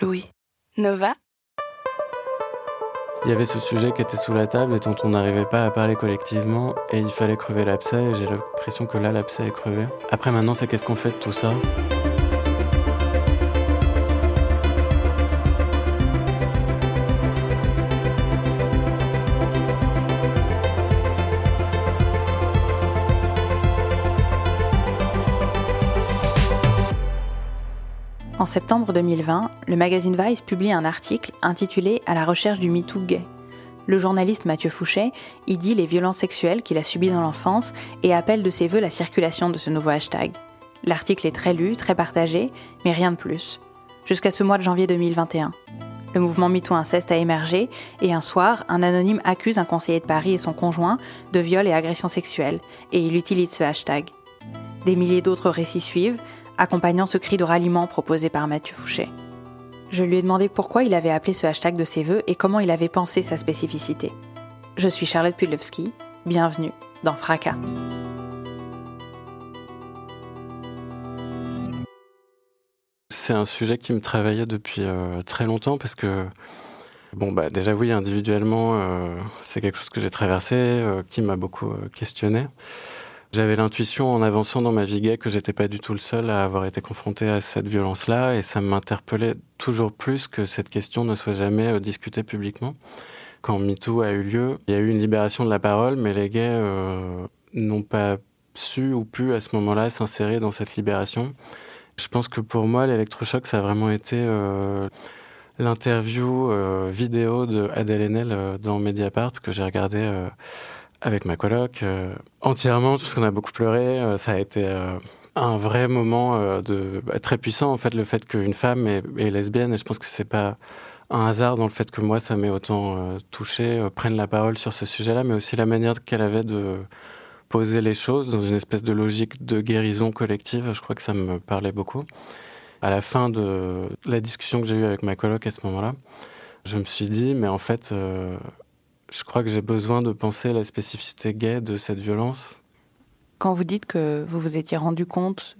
Louis. Nova Il y avait ce sujet qui était sous la table et dont on n'arrivait pas à parler collectivement et il fallait crever l'abcès et j'ai l'impression que là l'abcès est crevé. Après maintenant c'est qu'est-ce qu'on fait de tout ça? Septembre 2020, le magazine Vice publie un article intitulé À la recherche du MeToo gay. Le journaliste Mathieu Fouché y dit les violences sexuelles qu'il a subies dans l'enfance et appelle de ses voeux la circulation de ce nouveau hashtag. L'article est très lu, très partagé, mais rien de plus. Jusqu'à ce mois de janvier 2021. Le mouvement MeToo Inceste a émergé et un soir, un anonyme accuse un conseiller de Paris et son conjoint de viol et agression sexuelle et il utilise ce hashtag. Des milliers d'autres récits suivent, accompagnant ce cri de ralliement proposé par Mathieu Fouché. Je lui ai demandé pourquoi il avait appelé ce hashtag de ses voeux et comment il avait pensé sa spécificité. Je suis Charlotte Pudlowski, bienvenue dans Fracas. C'est un sujet qui me travaillait depuis euh, très longtemps parce que, bon, bah, déjà, oui, individuellement, euh, c'est quelque chose que j'ai traversé, euh, qui m'a beaucoup questionné. J'avais l'intuition en avançant dans ma vie gay que j'étais pas du tout le seul à avoir été confronté à cette violence-là et ça m'interpellait toujours plus que cette question ne soit jamais euh, discutée publiquement. Quand MeToo a eu lieu, il y a eu une libération de la parole, mais les gays euh, n'ont pas su ou pu à ce moment-là s'insérer dans cette libération. Je pense que pour moi, l'électrochoc, ça a vraiment été euh, l'interview vidéo de Adèle Haenel dans Mediapart que j'ai regardé euh, avec ma coloc euh, entièrement parce qu'on a beaucoup pleuré. Euh, ça a été euh, un vrai moment de bah, très puissant en fait le fait qu'une femme est, lesbienne et je pense que c'est pas un hasard dans le fait que moi ça m'ait autant touché prenne la parole sur ce sujet-là, mais aussi la manière qu'elle avait de poser les choses dans une espèce de logique de guérison collective. Je crois que ça me parlait beaucoup. À la fin de la discussion que j'ai eue avec ma coloc à ce moment-là, je me suis dit, mais en fait, je crois que j'ai besoin de penser la spécificité gay de cette violence. Quand vous dites que vous vous étiez rendu compte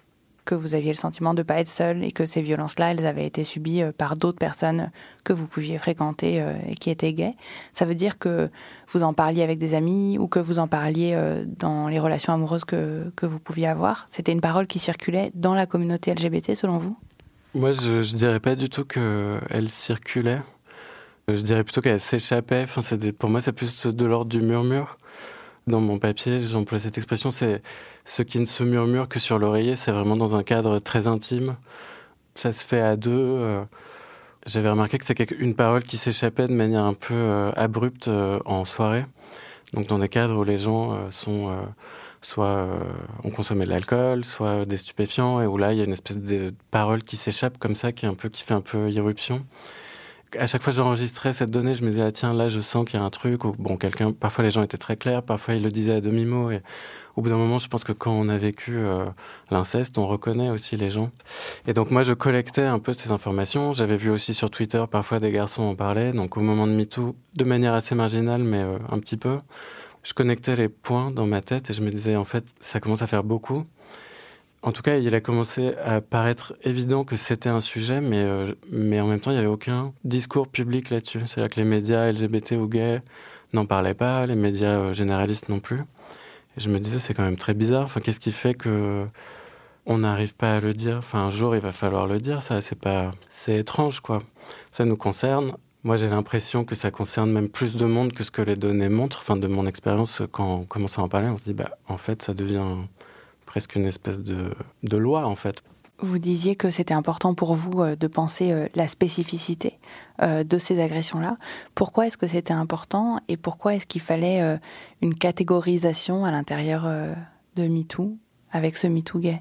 que vous aviez le sentiment de ne pas être seul et que ces violences-là, elles avaient été subies euh, par d'autres personnes que vous pouviez fréquenter euh, et qui étaient gays, ça veut dire que vous en parliez avec des amis ou que vous en parliez euh, dans les relations amoureuses que, que vous pouviez avoir? C'était une parole qui circulait dans la communauté LGBT, selon vous? Moi, je ne dirais pas du tout qu'elle circulait. Je dirais plutôt qu'elle s'échappait. Pour moi, c'est plus de l'ordre du murmure. Dans mon papier, j'emploie cette expression, c'est ce qui ne se murmure que sur l'oreiller, c'est vraiment dans un cadre très intime. Ça se fait à deux. Euh, J'avais remarqué que c'est une parole qui s'échappait de manière un peu euh, abrupte euh, en soirée. Donc dans des cadres où les gens euh, sont soit consommé de l'alcool, soit des stupéfiants, et où là il y a une espèce de parole qui s'échappe comme ça, qui est un peu qui fait un peu irruption à chaque fois que j'enregistrais cette donnée, je me disais, ah, tiens, là, je sens qu'il y a un truc. Bon, quelqu'un, parfois les gens étaient très clairs, parfois ils le disaient à demi-mot. Au bout d'un moment, je pense que quand on a vécu euh, l'inceste, on reconnaît aussi les gens. Et donc, moi, je collectais un peu ces informations. J'avais vu aussi sur Twitter, parfois des garçons en parlaient. Donc, au moment de MeToo, de manière assez marginale, mais euh, un petit peu, je connectais les points dans ma tête et je me disais, en fait, ça commence à faire beaucoup. En tout cas, il a commencé à paraître évident que c'était un sujet, mais, euh, mais en même temps, il n'y avait aucun discours public là-dessus. C'est-à-dire que les médias LGBT ou gays n'en parlaient pas, les médias euh, généralistes non plus. Je me disais, c'est quand même très bizarre. Enfin, qu'est-ce qui fait que on n'arrive pas à le dire? Enfin, un jour, il va falloir le dire. Ça, c'est pas, c'est étrange, quoi. Ça nous concerne. Moi, j'ai l'impression que ça concerne même plus de monde que ce que les données montrent. Enfin, de mon expérience, quand on commence à en parler, on se dit, bah, en fait, ça devient presque une espèce de, de loi en fait. Vous disiez que c'était important pour vous euh, de penser euh, la spécificité euh, de ces agressions-là. Pourquoi est-ce que c'était important et pourquoi est-ce qu'il fallait une catégorisation à l'intérieur de MeToo avec ce MeToo gay?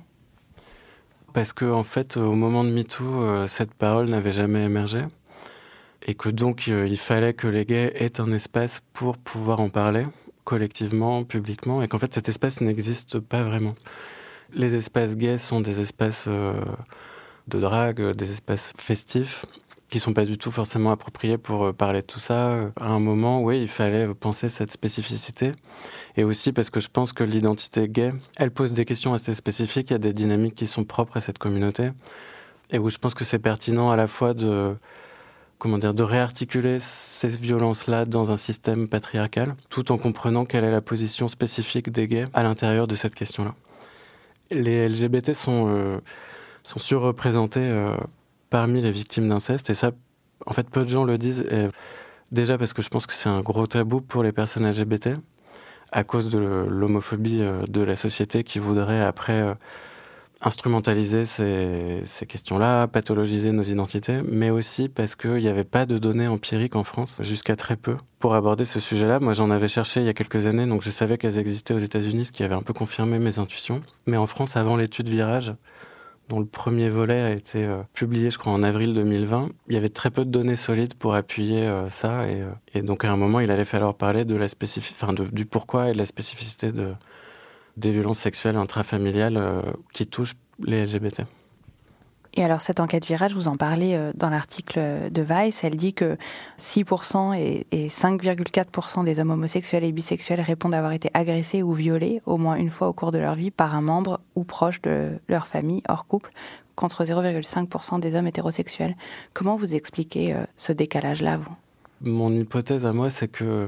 Parce que en fait, au moment de MeToo, cette parole n'avait jamais émergé et que donc il fallait que les gays aient un espace pour pouvoir en parler collectivement, publiquement, et qu'en fait cet espace n'existe pas vraiment. Les espaces gays sont des espaces euh, de drague, des espaces festifs, qui sont pas du tout forcément appropriés pour euh, parler de tout ça. À un moment, oui, il fallait penser cette spécificité. Et aussi parce que je pense que l'identité gay, elle pose des questions assez spécifiques, il y a des dynamiques qui sont propres à cette communauté. Et où je pense que c'est pertinent à la fois de comment dire, de réarticuler ces violences-là dans un système patriarcal, tout en comprenant quelle est la position spécifique des gays à l'intérieur de cette question-là. Les LGBT sont, euh, sont surreprésentés euh, parmi les victimes d'inceste, et ça, en fait, peu de gens le disent, déjà parce que je pense que c'est un gros tabou pour les personnes LGBT, à cause de l'homophobie euh, de la société qui voudrait après instrumentaliser ces, questions-là, pathologiser nos identités, mais aussi parce qu'il n'y avait pas de données empiriques en France, jusqu'à très peu, pour aborder ce sujet-là. Moi, j'en avais cherché il y a quelques années, donc je savais qu'elles existaient aux États-Unis, ce qui avait un peu confirmé mes intuitions. Mais en France, avant l'étude Virage, dont le premier volet a été euh, publié, je crois, en avril 2020, il y avait très peu de données solides pour appuyer euh, ça. Et, euh, et, donc, à un moment, il allait falloir parler de la du pourquoi et de la spécificité de, des violences sexuelles intrafamiliales euh, qui touchent les LGBT. Et alors cette enquête virage, vous en parlez euh, dans l'article de Vice, elle dit que 6% et 5,4% des hommes homosexuels et bisexuels répondent avoir été agressés ou violés au moins une fois au cours de leur vie par un membre ou proche de leur famille hors couple, contre 0,5% des hommes hétérosexuels. Comment vous expliquez euh, ce décalage-là, vous? Mon hypothèse à moi, c'est que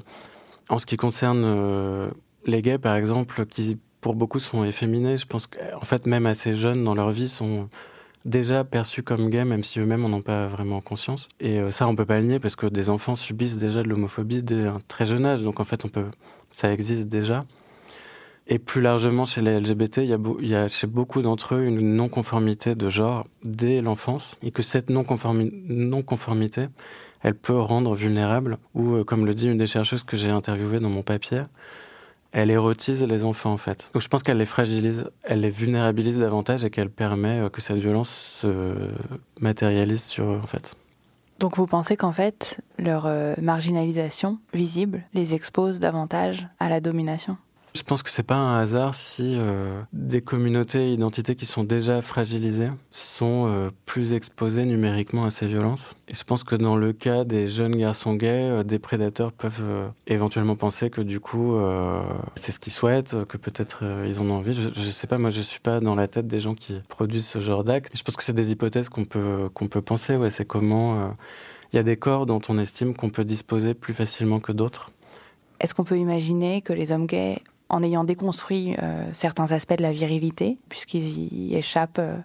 en ce qui concerne les gays, par exemple, qui pour beaucoup sont efféminés. Je pense qu'en fait, même assez jeunes dans leur vie, sont déjà perçus comme gays, même si eux-mêmes n'en ont pas vraiment conscience. Et euh, ça, on peut pas le nier parce que des enfants subissent déjà de l'homophobie dès un très jeune âge. Donc en fait, on peut, ça existe déjà. Et plus largement, chez les LGBT, il y a, chez beaucoup d'entre eux une non-conformité de genre dès l'enfance, et que cette non-conformité, elle peut rendre vulnérable, ou euh, comme le dit une des chercheuses que j'ai interviewées dans mon papier, elle érotise les enfants en fait. Donc je pense qu'elle les fragilise, elle les vulnérabilise davantage et qu'elle permet euh, que cette violence se matérialise sur eux en fait. Donc vous pensez qu'en fait leur euh, marginalisation visible les expose davantage à la domination? Je pense que c'est pas un hasard si euh, des communautés et identités qui sont déjà fragilisées sont euh, plus exposées numériquement à ces violences. Et je pense que dans le cas des jeunes garçons gays, euh, des prédateurs peuvent éventuellement penser que du coup c'est ce qu'ils souhaitent, que peut-être ils en ont envie. Je, je, sais pas, moi je suis pas dans la tête des gens qui produisent ce genre d'actes. Je pense que c'est des hypothèses qu'on peut qu'on peut penser. Ouais, c'est comment il y a des corps dont on estime qu'on peut disposer plus facilement que d'autres. Est-ce qu'on peut imaginer que les hommes gays en ayant déconstruit euh, certains aspects de la virilité, puisqu'ils y échappent euh,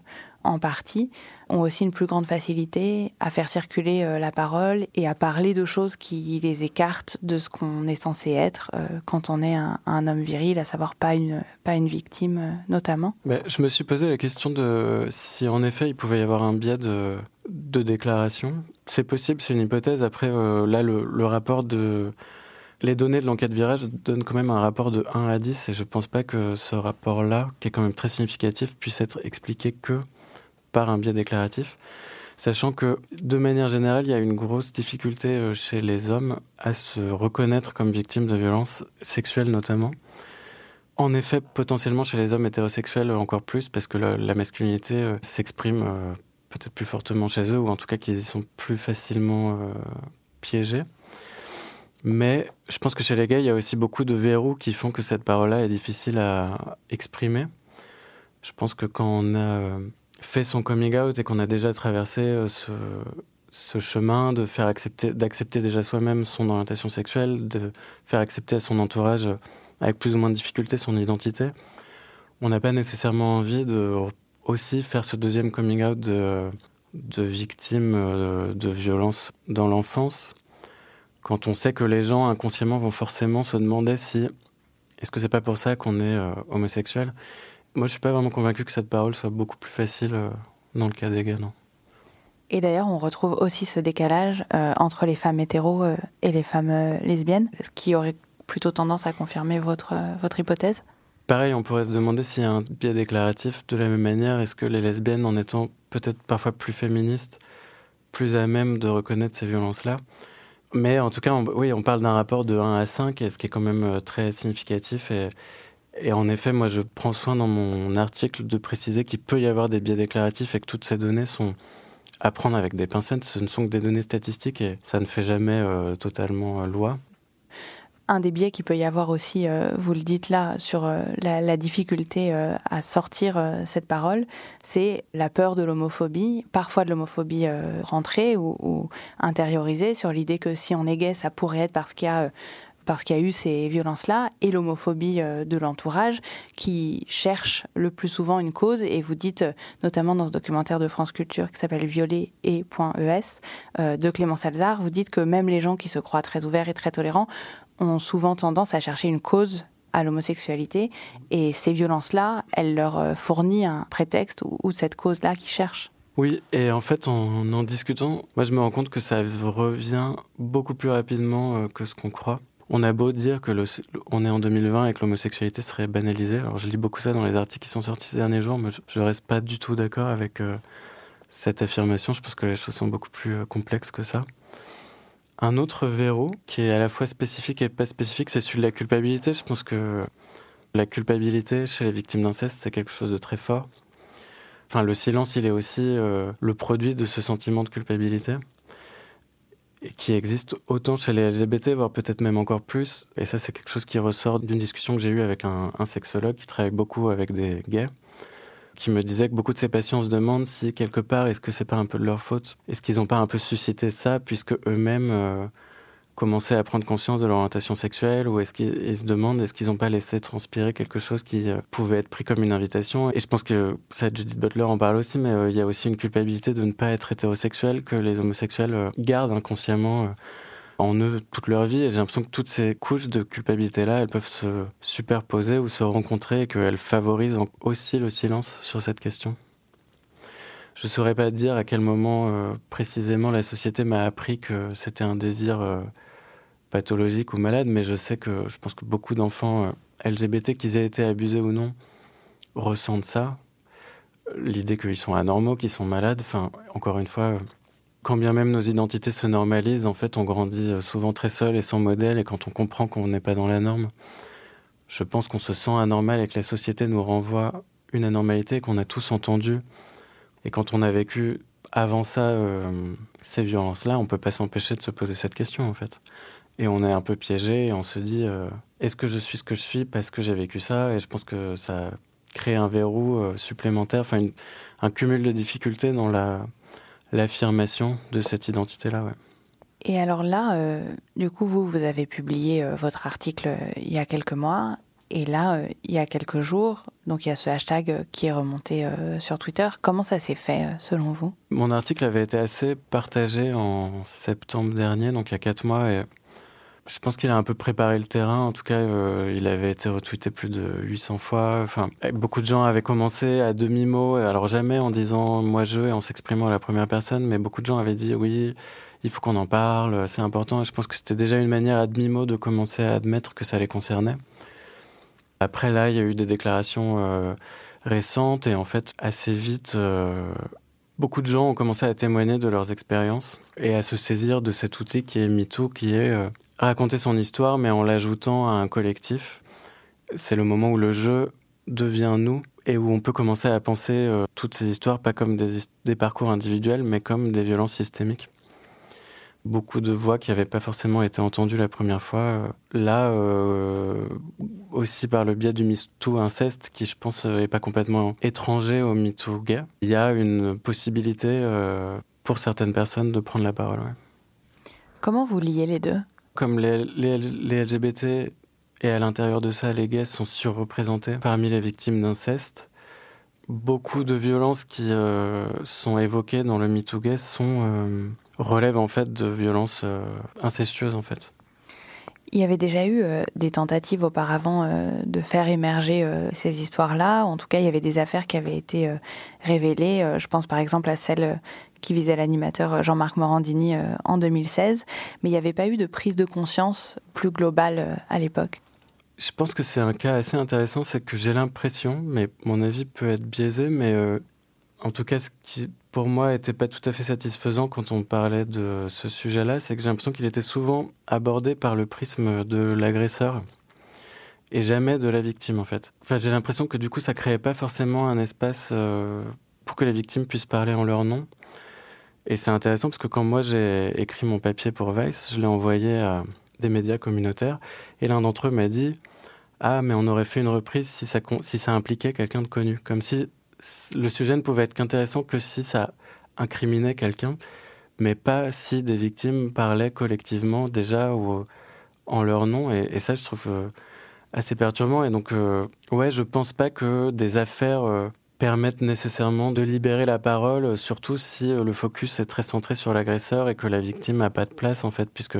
en partie, ont aussi une plus grande facilité à faire circuler euh, la parole et à parler de choses qui les écartent de ce qu'on est censé être quand on est un, homme viril, à savoir pas une, pas une victime notamment. Mais je me suis posé la question de si en effet il pouvait y avoir un biais de, déclaration. C'est possible, c'est une hypothèse. Après, là, le rapport de les données de l'enquête virage donnent quand même un rapport de 1 à 10 et je ne pense pas que ce rapport-là, qui est quand même très significatif, puisse être expliqué que par un biais déclaratif. Sachant que, de manière générale, il y a une grosse difficulté euh, chez les hommes à se reconnaître comme victimes de violences sexuelles notamment. En effet, potentiellement chez les hommes hétérosexuels encore plus, parce que la, masculinité euh, s'exprime euh, peut-être plus fortement chez eux, ou en tout cas qu'ils y sont plus facilement piégés. Mais je pense que chez les gays, il y a aussi beaucoup de verrous qui font que cette parole-là est difficile à exprimer. Je pense que quand on a euh, fait son coming out et qu'on a déjà traversé euh, ce, chemin de faire accepter, d'accepter déjà soi-même son orientation sexuelle, de faire accepter à son entourage, avec plus ou moins de difficulté, son identité, on n'a pas nécessairement envie de aussi faire ce deuxième coming out de, de victime euh, de violence dans l'enfance quand on sait que les gens inconsciemment vont forcément se demander si est-ce que c'est pas pour ça qu'on est euh, homosexuel? Moi, je suis pas vraiment convaincu que cette parole soit beaucoup plus facile euh, dans le cas des gays, non. Et d'ailleurs, on retrouve aussi ce décalage euh, entre les femmes hétéros et les femmes lesbiennes, ce qui aurait plutôt tendance à confirmer votre, votre hypothèse? Pareil, on pourrait se demander s'il y a un biais déclaratif de la même manière. Est-ce que les lesbiennes, en étant peut-être parfois plus féministes, plus à même de reconnaître ces violences-là? Mais en tout cas, oui, on parle d'un rapport de 1 à 5, ce qui est quand même euh, très significatif. Et, en effet, moi, je prends soin dans mon article de préciser qu'il peut y avoir des biais déclaratifs et que toutes ces données sont à prendre avec des pincettes. Ce ne sont que des données statistiques et ça ne fait jamais euh, totalement euh, loi. Un des biais qu'il peut y avoir aussi, euh, vous le dites là, sur la, difficulté à sortir cette parole, c'est la peur de l'homophobie, parfois de l'homophobie rentrée ou, intériorisée, sur l'idée que si on est gay, ça pourrait être parce qu'il y a parce qu'il y a eu ces violences-là et l'homophobie euh, de l'entourage qui cherche le plus souvent une cause. Et vous dites, euh, notamment dans ce documentaire de France Culture qui s'appelle Violet et .es euh, de Clément Salzar, vous dites que même les gens qui se croient très ouverts et très tolérants ont souvent tendance à chercher une cause à l'homosexualité et ces violences-là, elles leur fournissent un prétexte ou, cette cause-là qu'ils cherchent. Oui, et en fait, en en discutant, moi je me rends compte que ça revient beaucoup plus rapidement que ce qu'on croit. On a beau dire que on est en 2020 et que l'homosexualité serait banalisée. Alors je lis beaucoup ça dans les articles qui sont sortis ces derniers jours, mais je, ne reste pas du tout d'accord avec euh, cette affirmation. Je pense que les choses sont beaucoup plus euh, complexes que ça. Un autre verrou qui est à la fois spécifique et pas spécifique, c'est celui de la culpabilité. Je pense que la culpabilité chez les victimes d'inceste, c'est quelque chose de très fort. Enfin, le silence, il est aussi euh, le produit de ce sentiment de culpabilité qui existe autant chez les LGBT, voire peut-être même encore plus. Et ça, c'est quelque chose qui ressort d'une discussion que j'ai eue avec un, sexologue qui travaille beaucoup avec des gays, qui me disait que beaucoup de ces patients se demandent si quelque part, est-ce que c'est pas un peu de leur faute? Est-ce qu'ils n'ont pas un peu suscité ça, puisque eux-mêmes euh, commencer à prendre conscience de leur orientation sexuelle ou est-ce qu'ils se demandent est-ce qu'ils n'ont pas laissé transpirer quelque chose qui euh, pouvait être pris comme une invitation? Et je pense que ça Judith Butler en parle aussi mais euh, il y a aussi une culpabilité de ne pas être hétérosexuel que les homosexuels euh, gardent inconsciemment en eux toute leur vie et j'ai l'impression que toutes ces couches de culpabilité là elles peuvent se superposer ou se rencontrer et qu'elles favorisent aussi le silence sur cette question. Je saurais pas dire à quel moment précisément la société m'a appris que c'était un désir pathologique ou malade, mais je sais que je pense que beaucoup d'enfants euh, LGBT, qu'ils aient été abusés ou non, ressentent ça. L'idée qu'ils sont anormaux, qu'ils sont malades, enfin, encore une fois, quand bien même nos identités se normalisent, en fait, on grandit euh, souvent très seul et sans modèle, et quand on comprend qu'on n'est pas dans la norme, je pense qu'on se sent anormal et que la société nous renvoie une anormalité qu'on a tous entendue. Et quand on a vécu avant ça euh, ces violences-là, on peut pas s'empêcher de se poser cette question, en fait. Et on est un peu piégé et on se dit euh, est-ce que je suis ce que je suis parce que j'ai vécu ça? Et je pense que ça crée un verrou euh, supplémentaire, enfin un cumul de difficultés dans la, l'affirmation de cette identité-là. Ouais. Et alors là, du coup, vous, vous avez publié votre article il y a quelques mois. Et là, il y a quelques jours, donc il y a ce hashtag qui est remonté sur Twitter. Comment ça s'est fait, selon vous? Mon article avait été assez partagé en septembre dernier, donc il y a quatre mois. Je pense qu'il a un peu préparé le terrain. En tout cas, euh, il avait été retweeté plus de 800 fois. Enfin, beaucoup de gens avaient commencé à demi-mot, alors jamais en disant moi je et en s'exprimant à la première personne, mais beaucoup de gens avaient dit oui, il faut qu'on en parle, c'est important. Je pense que c'était déjà une manière à demi-mot de commencer à admettre que ça les concernait. Après là, il y a eu des déclarations euh, récentes et en fait, assez vite, euh, beaucoup de gens ont commencé à témoigner de leurs expériences et à se saisir de cet outil qui est MeToo, qui est raconter son histoire, mais en l'ajoutant à un collectif. C'est le moment où le jeu devient nous et où on peut commencer à penser euh, toutes ces histoires pas comme des, parcours individuels, mais comme des violences systémiques. Beaucoup de voix qui n'avaient pas forcément été entendues la première fois, euh, là euh, aussi par le biais du MeToo inceste, qui je pense est pas complètement étranger au MeToo gay, il y a une possibilité pour certaines personnes de prendre la parole. Comment vous liez les deux? Comme les, LGBT et à l'intérieur de ça, les gays sont surreprésentés parmi les victimes d'inceste. Beaucoup de violences qui euh, sont évoquées dans le MeToo gay sont, euh, relèvent en fait de violences euh, incestueuses en fait. Il y avait déjà eu des tentatives auparavant de faire émerger ces histoires-là. En tout cas, il y avait des affaires qui avaient été révélées. je pense par exemple à celle qui visait l'animateur euh, Jean-Marc Morandini euh, en 2016, mais il n'y avait pas eu de prise de conscience plus globale euh, à l'époque. Je pense que c'est un cas assez intéressant, c'est que j'ai l'impression, mais mon avis peut être biaisé, mais euh, en tout cas, ce qui pour moi n'était pas tout à fait satisfaisant quand on parlait de ce sujet-là, c'est que j'ai l'impression qu'il était souvent abordé par le prisme de l'agresseur et jamais de la victime en fait. Enfin, j'ai l'impression que du coup, ça créait pas forcément un espace euh, pour que les victimes puissent parler en leur nom. Et c'est intéressant parce que quand moi j'ai écrit mon papier pour Vice, je l'ai envoyé à des médias communautaires et l'un d'entre eux m'a dit ah mais on aurait fait une reprise si ça si ça impliquait quelqu'un de connu, comme si le sujet ne pouvait être qu'intéressant que si ça incriminait quelqu'un, mais pas si des victimes parlaient collectivement déjà ou en leur nom. Et, ça, je trouve euh, assez perturbant. Et donc, euh, ouais, je pense pas que des affaires euh, permettent nécessairement de libérer la parole, surtout si le focus est très centré sur l'agresseur et que la victime n'a pas de place, en fait, puisque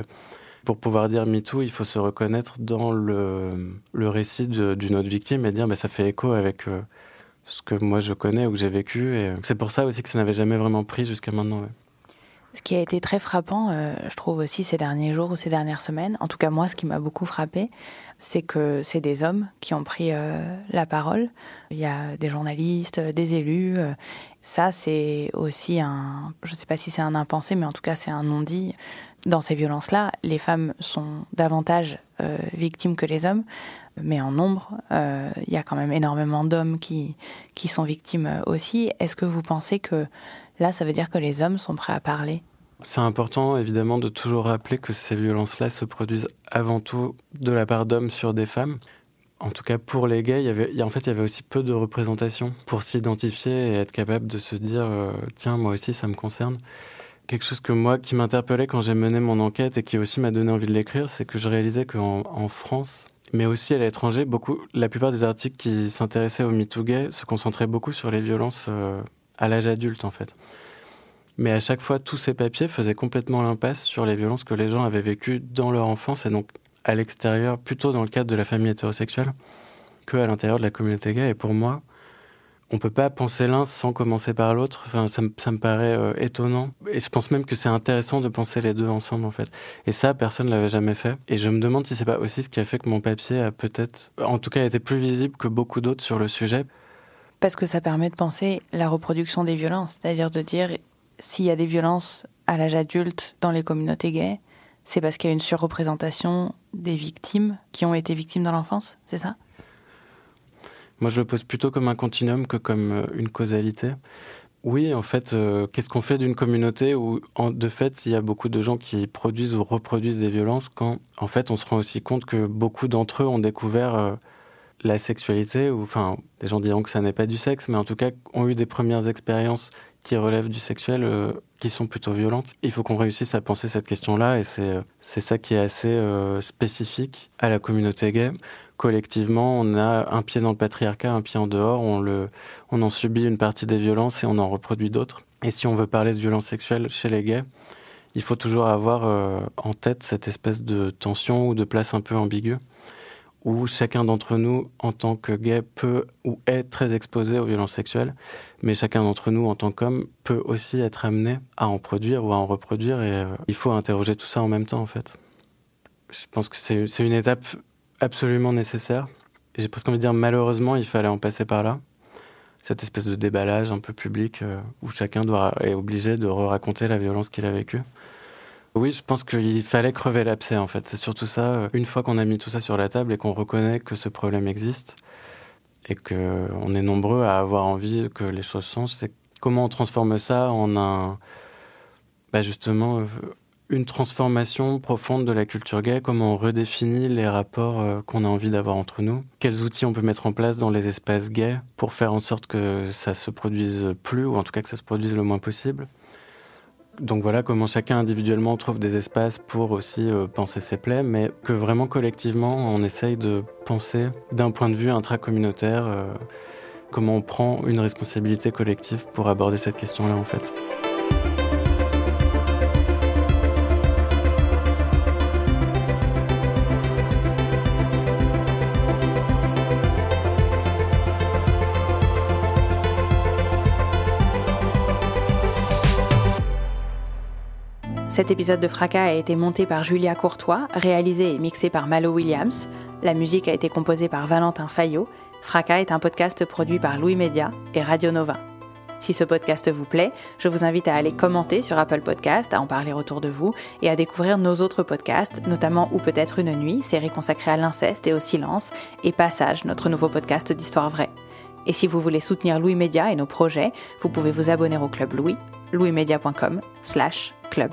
pour pouvoir dire MeToo, il faut se reconnaître dans le, récit d'une autre victime et dire, bah, ça fait écho avec ce que moi je connais ou que j'ai vécu. Et c'est pour ça aussi que ça n'avait jamais vraiment pris jusqu'à maintenant. Ce qui a été très frappant, euh, je trouve aussi ces derniers jours ou ces dernières semaines, en tout cas moi ce qui m'a beaucoup frappé, c'est que c'est des hommes qui ont pris euh, la parole. Il y a des journalistes, des élus. Euh, ça c'est aussi un, je ne sais pas si c'est un impensé, mais en tout cas c'est un non-dit. Dans ces violences-là, les femmes sont davantage victimes que les hommes mais en nombre, euh, il y a quand même énormément d'hommes qui, qui sont victimes aussi. Est-ce que vous pensez que là, ça veut dire que les hommes sont prêts à parler? C'est important évidemment de toujours rappeler que ces violences-là se produisent avant tout de la part d'hommes sur des femmes. En tout cas, pour les gays, il y avait, en fait, il y avait aussi peu de représentation pour s'identifier et être capable de se dire euh, tiens, moi aussi, ça me concerne. Quelque chose que moi, qui m'interpellait quand j'ai mené mon enquête et qui aussi m'a donné envie de l'écrire, c'est que je réalisais qu'en en France, mais aussi à l'étranger, beaucoup, la plupart des articles qui s'intéressaient au MeToo gay se concentraient beaucoup sur les violences euh, à l'âge adulte, en fait. Mais à chaque fois, tous ces papiers faisaient complètement l'impasse sur les violences que les gens avaient vécues dans leur enfance et donc à l'extérieur, plutôt dans le cadre de la famille hétérosexuelle, que à l'intérieur de la communauté gay. Et pour moi, on peut pas penser l'un sans commencer par l'autre. Enfin, ça, me paraît euh, étonnant. Et je pense même que c'est intéressant de penser les deux ensemble, en fait. Et ça, personne ne l'avait jamais fait. Et je me demande si c'est pas aussi ce qui a fait que mon papier a peut-être, en tout cas, été plus visible que beaucoup d'autres sur le sujet. Parce que ça permet de penser la reproduction des violences. C'est-à-dire de dire, s'il y a des violences à l'âge adulte dans les communautés gays, c'est parce qu'il y a une surreprésentation des victimes qui ont été victimes dans l'enfance, c'est ça? Moi, je le pose plutôt comme un continuum que comme euh, une causalité. Oui, en fait, euh, qu'est-ce qu'on fait d'une communauté où, de fait, il y a beaucoup de gens qui produisent ou reproduisent des violences quand, en fait, on se rend aussi compte que beaucoup d'entre eux ont découvert euh, la sexualité, ou enfin, des gens diront que ça n'est pas du sexe, mais en tout cas, ont eu des premières expériences qui relèvent du sexuel, qui sont plutôt violentes. Il faut qu'on réussisse à penser cette question-là, et c'est c'est ça qui est assez spécifique à la communauté gay collectivement, on a un pied dans le patriarcat, un pied en dehors, on, le, on en subit une partie des violences et on en reproduit d'autres. Et si on veut parler de violences sexuelles chez les gays, il faut toujours avoir euh, en tête cette espèce de tension ou de place un peu ambiguë, où chacun d'entre nous, en tant que gay, peut ou est très exposé aux violences sexuelles, mais chacun d'entre nous, en tant qu'homme, peut aussi être amené à en produire ou à en reproduire, et euh, il faut interroger tout ça en même temps, en fait. Je pense que c'est une étape absolument nécessaire. J'ai presque envie de dire malheureusement, il fallait en passer par là. Cette espèce de déballage un peu public euh, où chacun doit, est obligé de raconter la violence qu'il a vécue. Oui, je pense qu'il fallait crever l'abcès en fait. C'est surtout ça. Euh, une fois qu'on a mis tout ça sur la table et qu'on reconnaît que ce problème existe et qu'on est nombreux à avoir envie que les choses changent, c'est comment on transforme ça en un, bah justement, euh, une transformation profonde de la culture gay, comment on redéfinit les rapports euh, qu'on a envie d'avoir entre nous, quels outils on peut mettre en place dans les espaces gays pour faire en sorte que ça se produise plus, ou en tout cas que ça se produise le moins possible? Donc voilà comment chacun individuellement trouve des espaces pour aussi euh, penser ses plaies, mais que vraiment collectivement on essaye de penser d'un point de vue intracommunautaire euh, comment on prend une responsabilité collective pour aborder cette question-là en fait. Cet épisode de Fracas a été monté par Julia Courtois, réalisé et mixé par Malo Williams. La musique a été composée par Valentin Fayot. Fracas est un podcast produit par Louis Média et Radio Nova. Si ce podcast vous plaît, je vous invite à aller commenter sur Apple Podcast, à en parler autour de vous et à découvrir nos autres podcasts, notamment Ou peut-être une nuit, série consacrée à l'inceste et au silence, et Passage, notre nouveau podcast d'histoire vraie. Et si vous voulez soutenir Louis Média et nos projets, vous pouvez vous abonner au Club Louis, louismedia.com slash club.